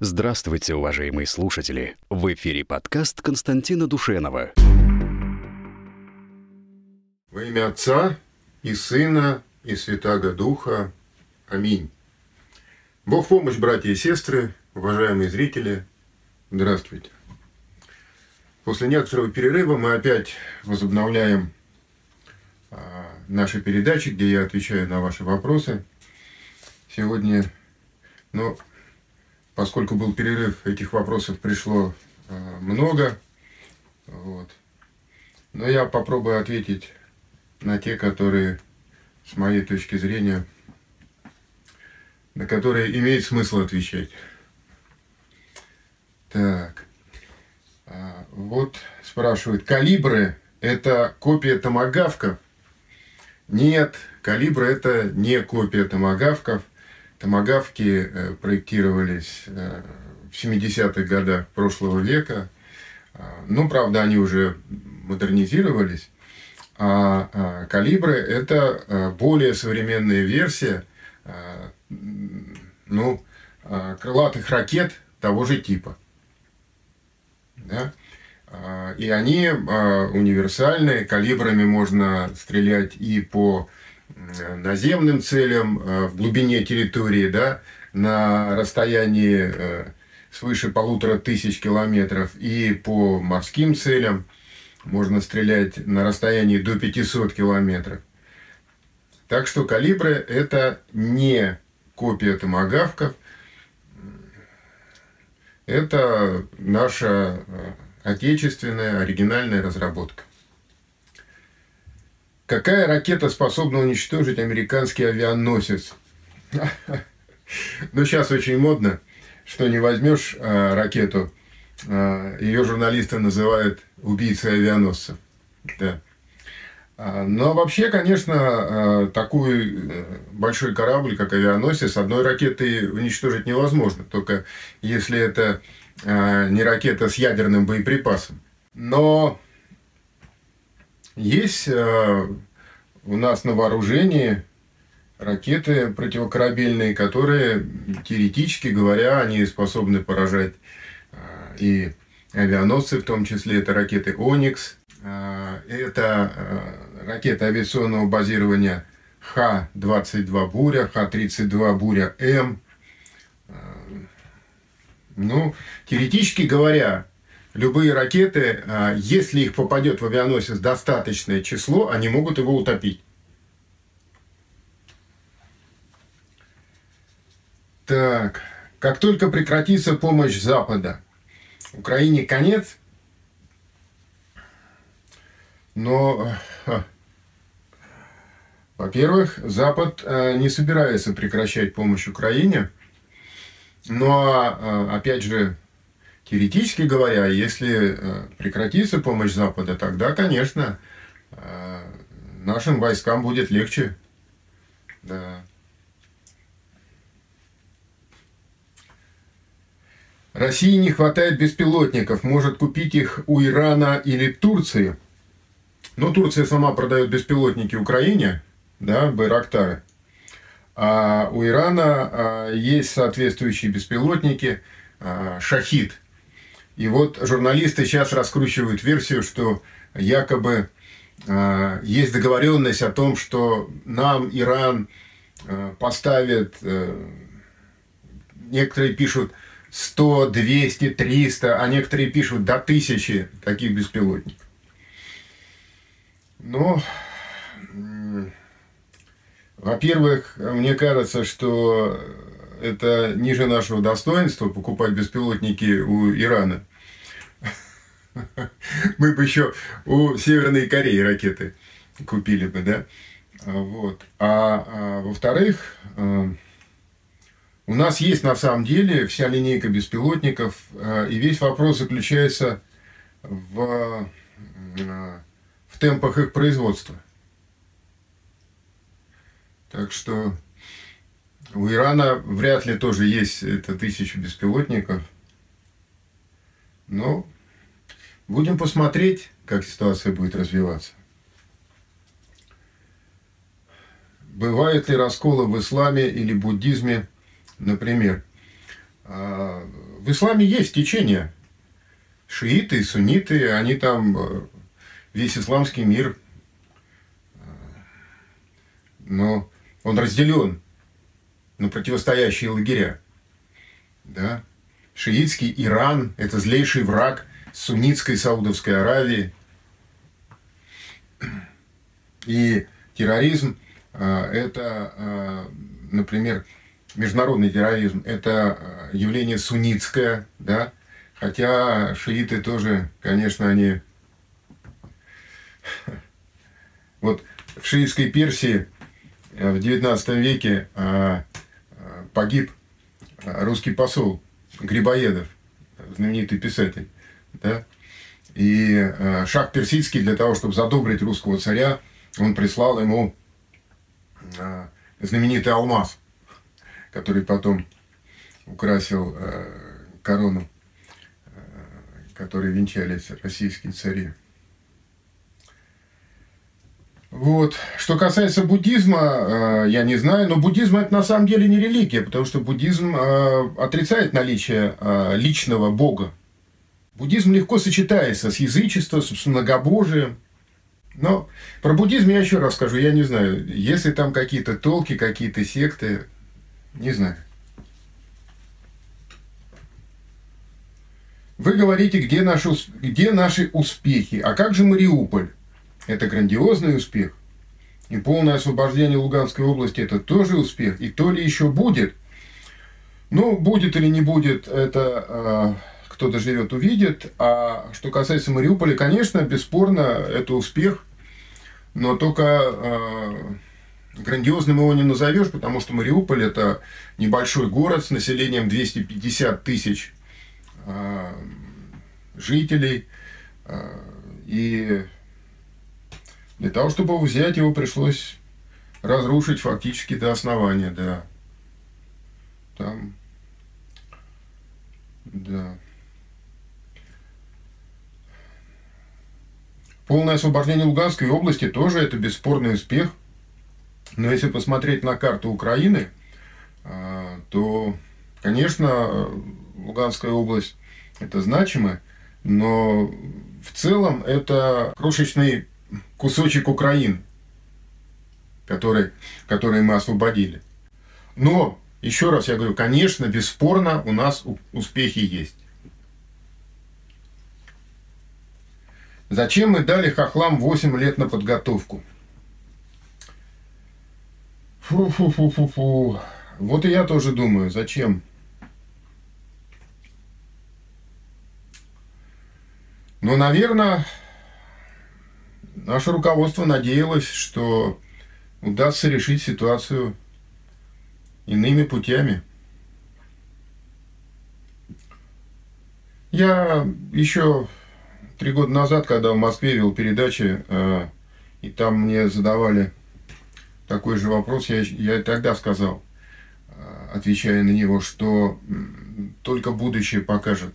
Здравствуйте, уважаемые слушатели! В эфире подкаст Константина Душенова. Во имя Отца и Сына и Святаго Духа. Аминь. Бог помощь, братья и сестры, уважаемые зрители. Здравствуйте. После некоторого перерыва мы опять возобновляем а, наши передачи, где я отвечаю на ваши вопросы. Сегодня, ну, поскольку был перерыв, этих вопросов пришло а, много. Вот. Но я попробую ответить на те, которые, с моей точки зрения, на которые имеет смысл отвечать. Так. А, вот спрашивают, калибры – это копия томогавков? Нет, калибры – это не копия томогавков. Томогавки э, проектировались э, в 70-х годах прошлого века. А, ну, правда, они уже модернизировались. А, а калибры – это э, более современная версия ну, крылатых ракет того же типа – да? А, и они универсальные, калибрами можно стрелять и по наземным целям а, в глубине территории, да, на расстоянии э, свыше полутора тысяч километров, и по морским целям можно стрелять на расстоянии до 500 километров. Так что калибры – это не копия томогавков – это наша э, отечественная оригинальная разработка. Какая ракета способна уничтожить американский авианосец? Ну, сейчас очень модно, что не возьмешь а, ракету, а, ее журналисты называют убийцей авианосца. Да. А, но вообще, конечно, такой э, большой корабль, как авианосец, одной ракетой уничтожить невозможно. Только если это не ракета с ядерным боеприпасом. Но есть у нас на вооружении ракеты противокорабельные, которые, теоретически говоря, они способны поражать и авианосцы, в том числе это ракеты «Оникс», это ракеты авиационного базирования Х-22 «Буря», Х-32 «Буря М». Ну, теоретически говоря, любые ракеты, а, если их попадет в авианосец достаточное число, они могут его утопить. Так, как только прекратится помощь Запада, Украине конец. Но во-первых, Запад э, не собирается прекращать помощь Украине. Но, э, опять же, теоретически говоря, если э, прекратится помощь Запада, тогда, конечно, нашим войскам будет легче. Да. России не хватает беспилотников, может купить их у Ирана или Турции. Но Турция сама продает беспилотники Украине, да, Байрактары. А у Ирана а, есть соответствующие беспилотники а, «Шахид». И вот журналисты сейчас раскручивают версию, что якобы а, есть договоренность о том, что нам Иран поставит, э, некоторые пишут 100, 200, 300, а некоторые пишут до тысячи таких беспилотников. Но во-первых, мне кажется, что это ниже нашего достоинства покупать беспилотники у Ирана. Мы бы еще у Северной Кореи ракеты купили бы, да? Вот. А, а во-вторых, э, у нас есть на самом деле вся линейка беспилотников, э, и весь вопрос заключается в, э, в темпах их производства. Так что у Ирана вряд ли тоже есть это тысячу беспилотников. Но будем посмотреть, как ситуация будет развиваться. Бывают ли расколы в исламе или буддизме, например? А, в исламе есть течение. Шииты, сунниты, они там, э, весь исламский мир, э, но он разделен на противостоящие лагеря. Да? Шиитский Иран – это злейший враг суннитской Саудовской Аравии. И терроризм э, – это, например, международный терроризм – это явление суннитское, да, хотя шииты тоже, конечно, они... Вот в шиитской Персии э, в XIX веке э, э, погиб русский посол Грибоедов, знаменитый писатель, да, и шах персидский для того, чтобы задобрить русского царя, он прислал ему знаменитый алмаз – который потом украсил э, корону, э, которой венчались российские цари. Вот. Что касается буддизма, э, я не знаю, но буддизм это на самом деле не религия, потому что буддизм э, отрицает наличие э, личного бога. Буддизм легко сочетается с язычеством, с многобожием. Но про буддизм я еще раз скажу, я не знаю, если там какие-то толки, какие-то секты, не знаю. Вы говорите, где наши, где наши успехи. А как же Мариуполь? Это грандиозный успех. И полное освобождение Луганской области – это тоже успех. И то ли еще будет. Ну, будет или не будет, это э, кто доживет, увидит. А что касается Мариуполя, конечно, бесспорно, это успех. Но только э, Грандиозным его не назовешь, потому что Мариуполь это небольшой город с населением 250 тысяч э, жителей. Э, и для того, чтобы взять его, пришлось разрушить фактически до основания, да. Там, да. Полное освобождение Луганской области тоже это бесспорный успех – но если посмотреть на карту Украины, а, то, конечно, Луганская область это значимо, но в целом это крошечный кусочек Украины, который, который мы освободили. Но, еще раз я говорю, конечно, бесспорно у нас успехи есть. Зачем мы дали хохлам 8 лет на подготовку? Фу-фу-фу-фу-фу. Вот и я тоже думаю, зачем? Ну, наверное, наше руководство надеялось, что удастся решить ситуацию иными путями. Я еще три года назад, когда в Москве вел передачи, э, и там мне задавали такой же вопрос я, я тогда сказал, э, отвечая на него, что только будущее покажет,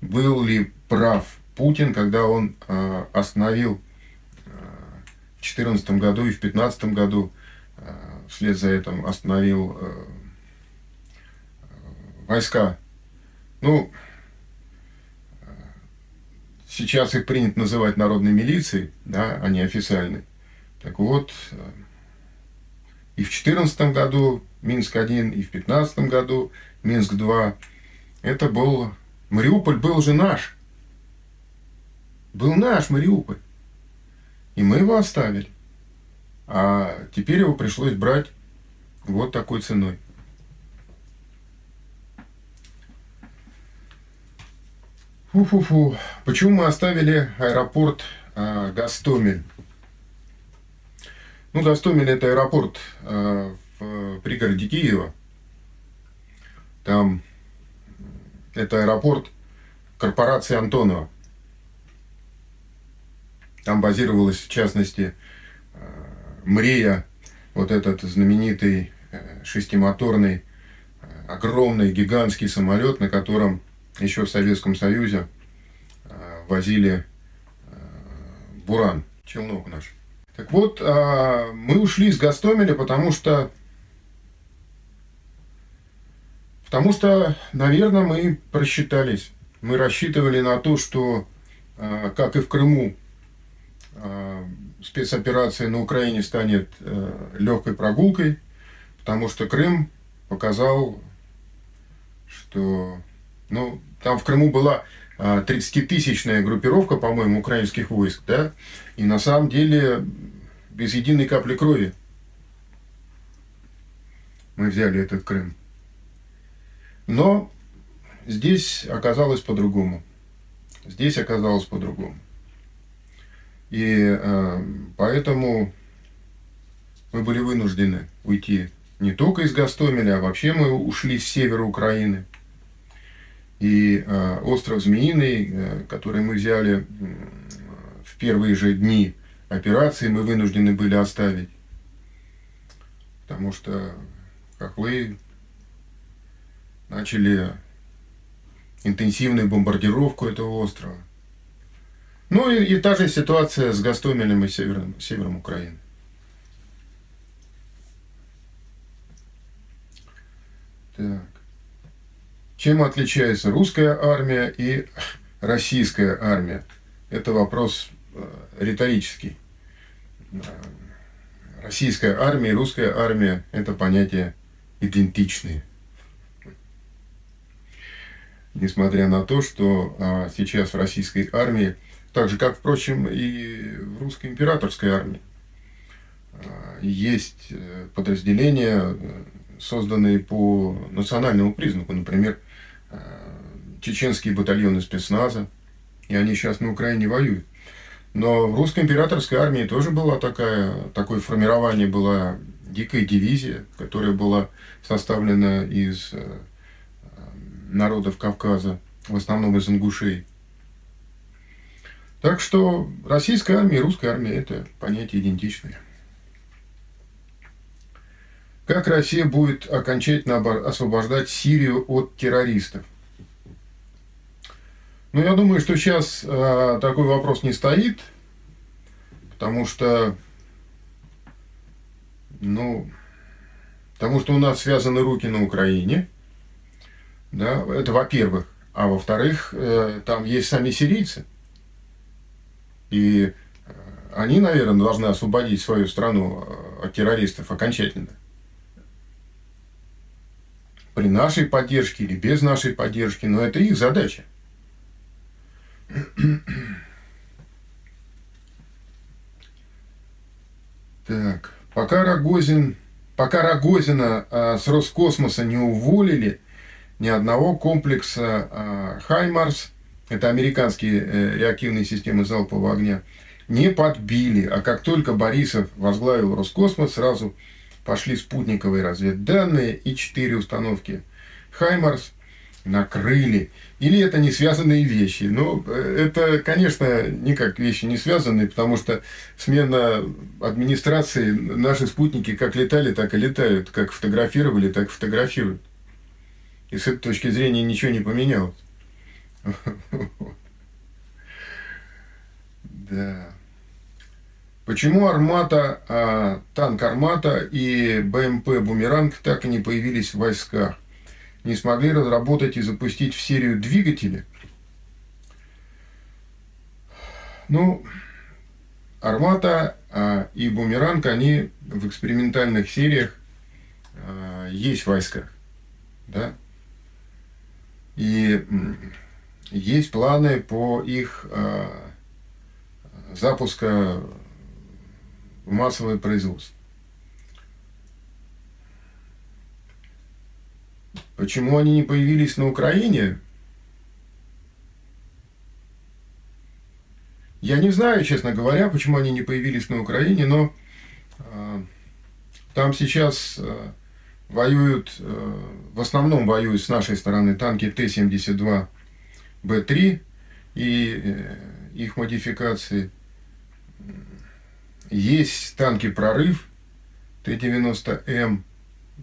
был ли прав Путин, когда он э, остановил 2014 году и в 2015 году, вслед за этим остановил войска. Ну, сейчас их принято называть народной милицией, да, а не. Так вот, и в 2014 году Минск-1, и в 2015 году Минск-2. Это был... Мариуполь был же наш. Был наш Мариуполь. И мы его оставили. А теперь его пришлось брать вот такой ценой. Фу-фу-фу. Почему мы оставили аэропорт э, Гастомель? Ну, Гастомель – это аэропорт э, в пригороде Киева. Там это аэропорт корпорации Антонова. Там базировалась, в частности, э, Мрия, вот этот знаменитый э, шестимоторный, э, огромный, гигантский самолет, на котором еще в Советском Союзе возили Буран, челнок наш. Так вот, мы ушли из Гастомеля, потому что Потому что, наверное, мы просчитались. Мы рассчитывали на то, что, как и в Крыму, спецоперация на Украине станет э, легкой прогулкой, потому что Крым показал, что ну, там в Крыму была 30-тысячная группировка, по-моему, украинских войск, да, и на самом деле без единой капли крови мы взяли этот Крым. Но здесь оказалось по-другому. Здесь оказалось по-другому. И э, поэтому мы были вынуждены уйти не только из Гастомеля, а вообще мы ушли с севера Украины. И э, остров Змеиный, э, который мы взяли в первые же дни операции, мы вынуждены были оставить. Потому что хохлы начали интенсивную бомбардировку этого острова. Ну и, и та же ситуация с Гастомелем и севером, севером Украины. Так. Чем отличается русская армия и российская армия? Это вопрос э, риторический. Э, российская армия и русская армия – это понятия идентичные. Несмотря на то, что а, сейчас в российской армии, так же как, впрочем, и в русской императорской армии, а, есть э, подразделения, созданные по национальному признаку, например, Э, чеченские батальоны спецназа, и они сейчас на Украине воюют. Но в русской императорской армии тоже было такая, такое формирование, была дикая дивизия, которая была составлена из э, народов Кавказа, в основном из ингушей. Так что российская армия и русская армия – это понятия идентичные. Как Россия будет окончательно освобождать Сирию от террористов? Ну, я думаю, что сейчас э, такой вопрос не стоит, потому что, ну, потому что у нас связаны руки на Украине, да, это во-первых, а во-вторых, э, там есть сами сирийцы, и э, они, наверное, должны освободить свою страну э, от террористов окончательно при нашей поддержке или без нашей поддержки, но это их задача. Так, пока Рогозин, пока Рогозина а, с Роскосмоса не уволили, ни одного комплекса а, Хаймарс, это американские а, реактивные системы залпового огня, не подбили. А как только Борисов возглавил Роскосмос, сразу пошли спутниковые разведданные и четыре установки Хаймарс накрыли. Или это не связанные вещи. Но э, это, конечно, никак вещи не связанные, потому что смена администрации, наши спутники как летали, так и летают. Как фотографировали, так и фотографируют. И с этой точки зрения ничего не поменялось. Да. Почему Армата, а, танк Армата и БМП Бумеранг так и не появились в войсках? Не смогли разработать и запустить в серию двигатели? Ну, Армата а, и Бумеранг, они в экспериментальных сериях а, есть в войсках. Да? И есть планы по их а, запуска в массовое производство. Почему они не появились на Украине? Я не знаю, честно говоря, почему они не появились на Украине, но э, там сейчас э, воюют, э, в основном воюют с нашей стороны танки Т-72Б3 и э, их модификации. Есть танки «Прорыв» Т-90М,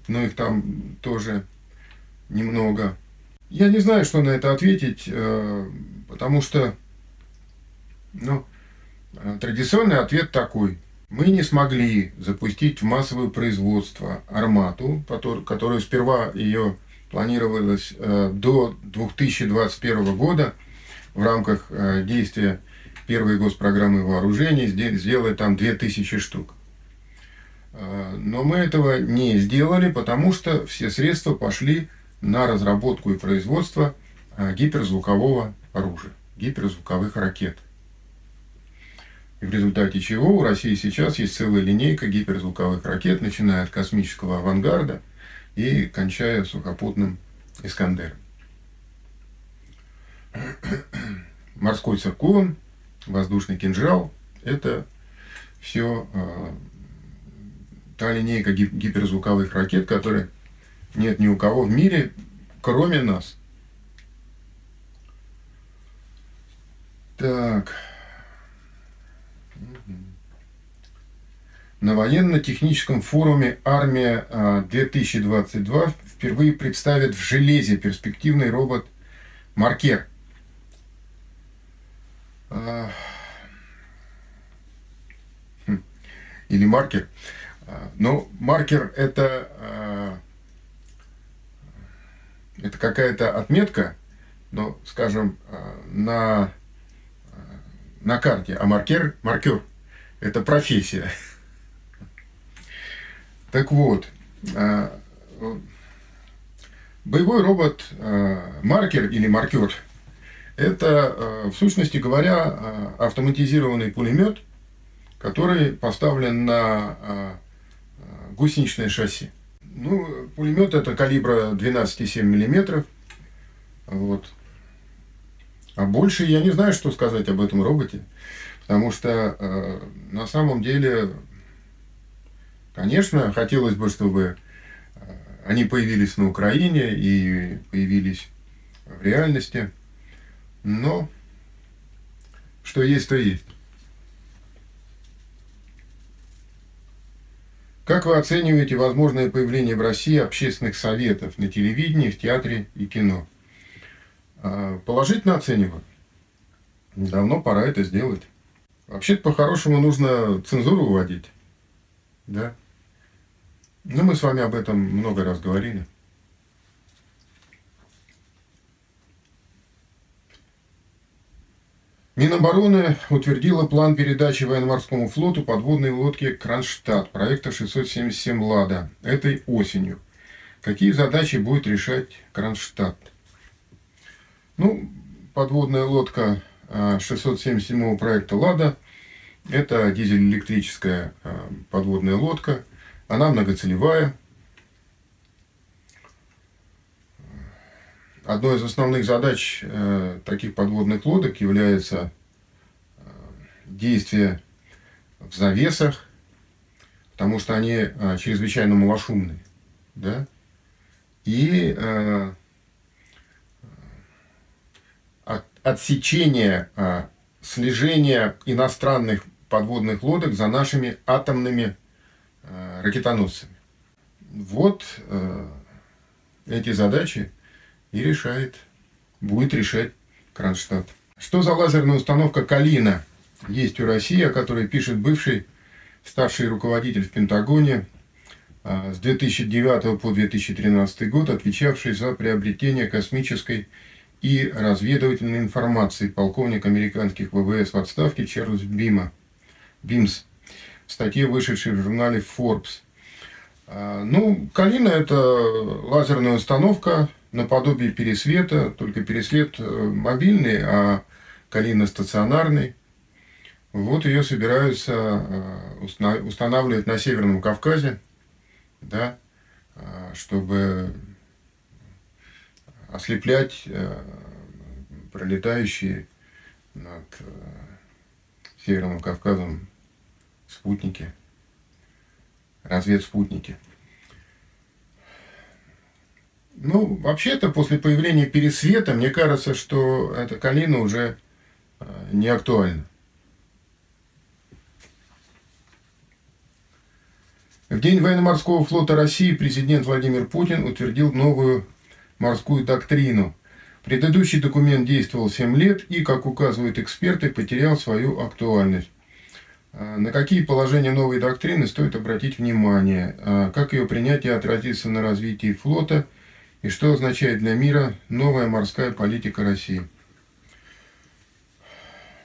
но их там тоже немного. Я не знаю, что на это ответить, э, потому что ну, традиционный ответ такой. Мы не смогли запустить в массовое производство армату, которую сперва ее планировалось э, до 2021 года в рамках э, действия первой госпрограммы вооружений сделать там 2000 штук. Э, но мы этого не сделали, потому что все средства пошли на разработку и производство гиперзвукового оружия, гиперзвуковых ракет. И в результате чего у России сейчас есть целая линейка гиперзвуковых ракет, начиная от космического авангарда и кончая сухопутным Искандером. Морской циркон, воздушный кинжал – это все э, та линейка гиперзвуковых ракет, которые нет ни у кого в мире, кроме нас. Так. На военно-техническом форуме «Армия-2022» впервые представят в железе перспективный робот «Маркер». А, хм, или «Маркер». А, но «Маркер» – это, а, это какая-то отметка, но, скажем, на, на карте, а маркер, маркер – это профессия. Так вот, а, боевой робот а, маркер или маркер – это, а, в сущности говоря, автоматизированный пулемет, который поставлен на гусеничное шасси. Ну, пулемет это калибра 12,7 миллиметров. Вот. А больше я не знаю, что сказать об этом роботе, потому что э, на самом деле Конечно, хотелось бы, чтобы э, они появились на Украине и появились в реальности, но что есть, то есть. Как вы оцениваете возможное появление в России общественных советов на телевидении, в театре и кино? А, положительно оцениваю. Давно пора это сделать. Вообще-то по-хорошему нужно цензуру вводить. Да? Ну, мы с вами об этом много раз говорили. Минобороны утвердила план передачи военно-морскому флоту подводной лодки «Кронштадт» проекта 677 «Лада» этой осенью. Какие задачи будет решать Кронштадт? Ну, подводная лодка 677 а, проекта «Лада» – это дизель-электрическая а, подводная лодка – она многоцелевая. Одной из основных задач э, таких подводных лодок является э, действие в завесах, потому что они э, чрезвычайно малошумные. Да? И от, отсечение, слежение иностранных подводных лодок за нашими атомными ракетоносцами. Вот э, эти задачи и решает, будет решать Кронштадт. Что за лазерная установка «Калина» есть у России, о которой пишет бывший старший руководитель в Пентагоне э, с 2009 по 2013 год, отвечавший за приобретение космической и разведывательной информации полковник американских ВВС в отставке Чарльз Бима, Бимс в статье, вышедшей в журнале Forbes. А, ну, Калина – это лазерная установка наподобие пересвета, только пересвет э, мобильный, а Калина стационарный. Вот ее собираются э, устанавливать на Северном Кавказе, да, а, чтобы ослеплять э, пролетающие над Северным Кавказом спутники, разведспутники. Ну, вообще-то, после появления пересвета, мне кажется, что эта калина уже э, не актуальна. В день военно-морского флота России президент Владимир Путин утвердил новую морскую доктрину. Предыдущий документ действовал 7 лет и, как указывают эксперты, потерял свою актуальность. А, на какие положения новой доктрины стоит обратить внимание? А, как ее принятие отразится на развитии флота И что означает для мира новая морская политика России?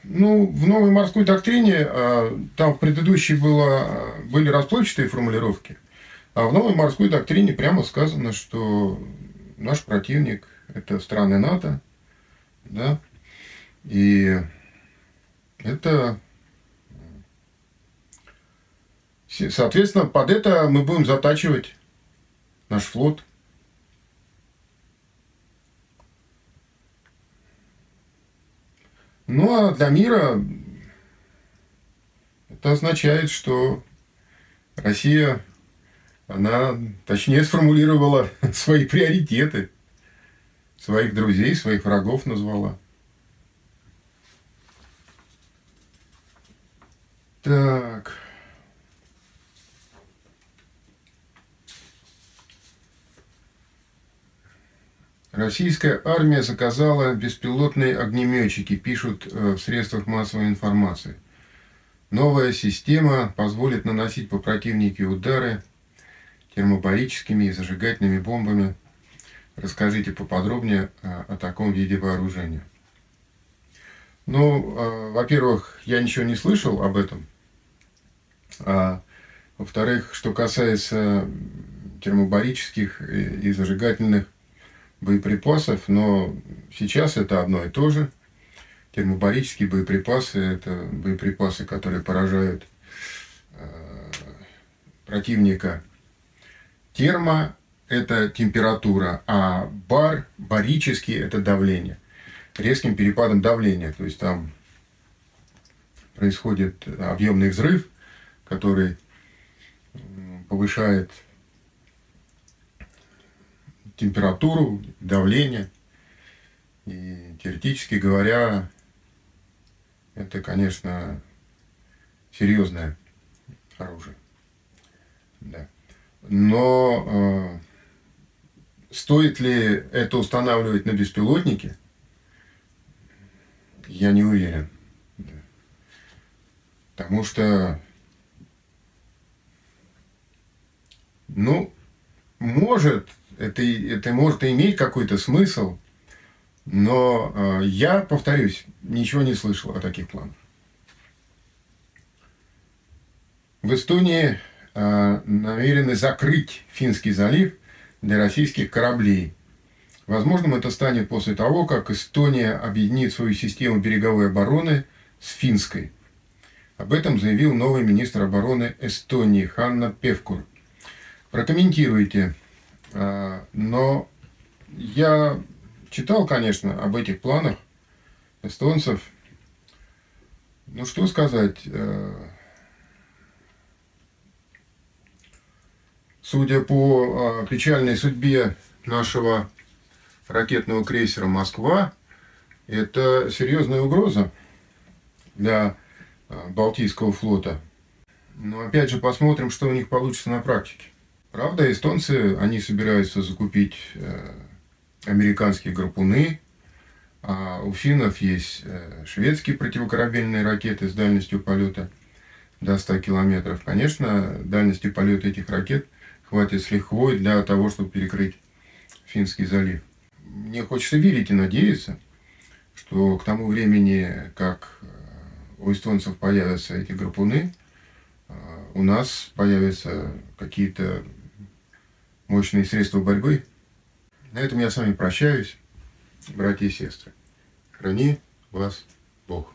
Ну, в новой морской доктрине, а, там в предыдущей было, были расплывчатые формулировки, а в новой морской доктрине прямо сказано, что наш противник – это страны НАТО, да, и это, соответственно, под это мы будем затачивать наш флот – Ну а для мира это означает, что Россия, она точнее сформулировала свои приоритеты, своих друзей, своих врагов назвала. Так. Российская армия заказала беспилотные огнеметчики, пишут э, в средствах массовой информации. Новая система позволит наносить по противнику удары термобарическими и зажигательными бомбами. Расскажите поподробнее о, о таком виде вооружения. Ну, э, во-первых, я ничего не слышал об этом. А во-вторых, что касается термобарических и зажигательных боеприпасов, но сейчас это одно и то же. Термобарические боеприпасы – это боеприпасы, которые поражают э, противника. Термо – это температура, а бар, барический – это давление. Резким перепадом давления. То есть там происходит объемный взрыв, который повышает температуру, давление. И теоретически говоря, это, конечно, серьезное оружие. Да. Но э, стоит ли это устанавливать на беспилотнике, я не уверен. Да. Потому что, ну, может это, это может иметь какой-то смысл, но э, я, повторюсь, ничего не слышал о таких планах. В Эстонии э, намерены закрыть Финский залив для российских кораблей. Возможно, это станет после того, как Эстония объединит свою систему береговой обороны с финской. Об этом заявил новый министр обороны Эстонии Ханна Певкур. Прокомментируйте но я читал, конечно, об этих планах эстонцев. Ну, что сказать. Э, судя по а, печальной судьбе нашего ракетного крейсера «Москва», это серьезная угроза для а, Балтийского флота. Но опять же посмотрим, что у них получится на практике. Правда, эстонцы, они собираются закупить э, американские гарпуны, а у финнов есть э, шведские противокорабельные ракеты с дальностью полета до 100 километров. Конечно, дальности полета этих ракет хватит с лихвой для того, чтобы перекрыть Финский залив. Мне хочется верить и надеяться, что к тому времени, как э, у эстонцев появятся эти гарпуны, у нас появятся какие-то мощные средства борьбы. На этом я с вами прощаюсь, братья и сестры. Храни вас Бог.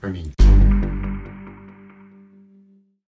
Аминь.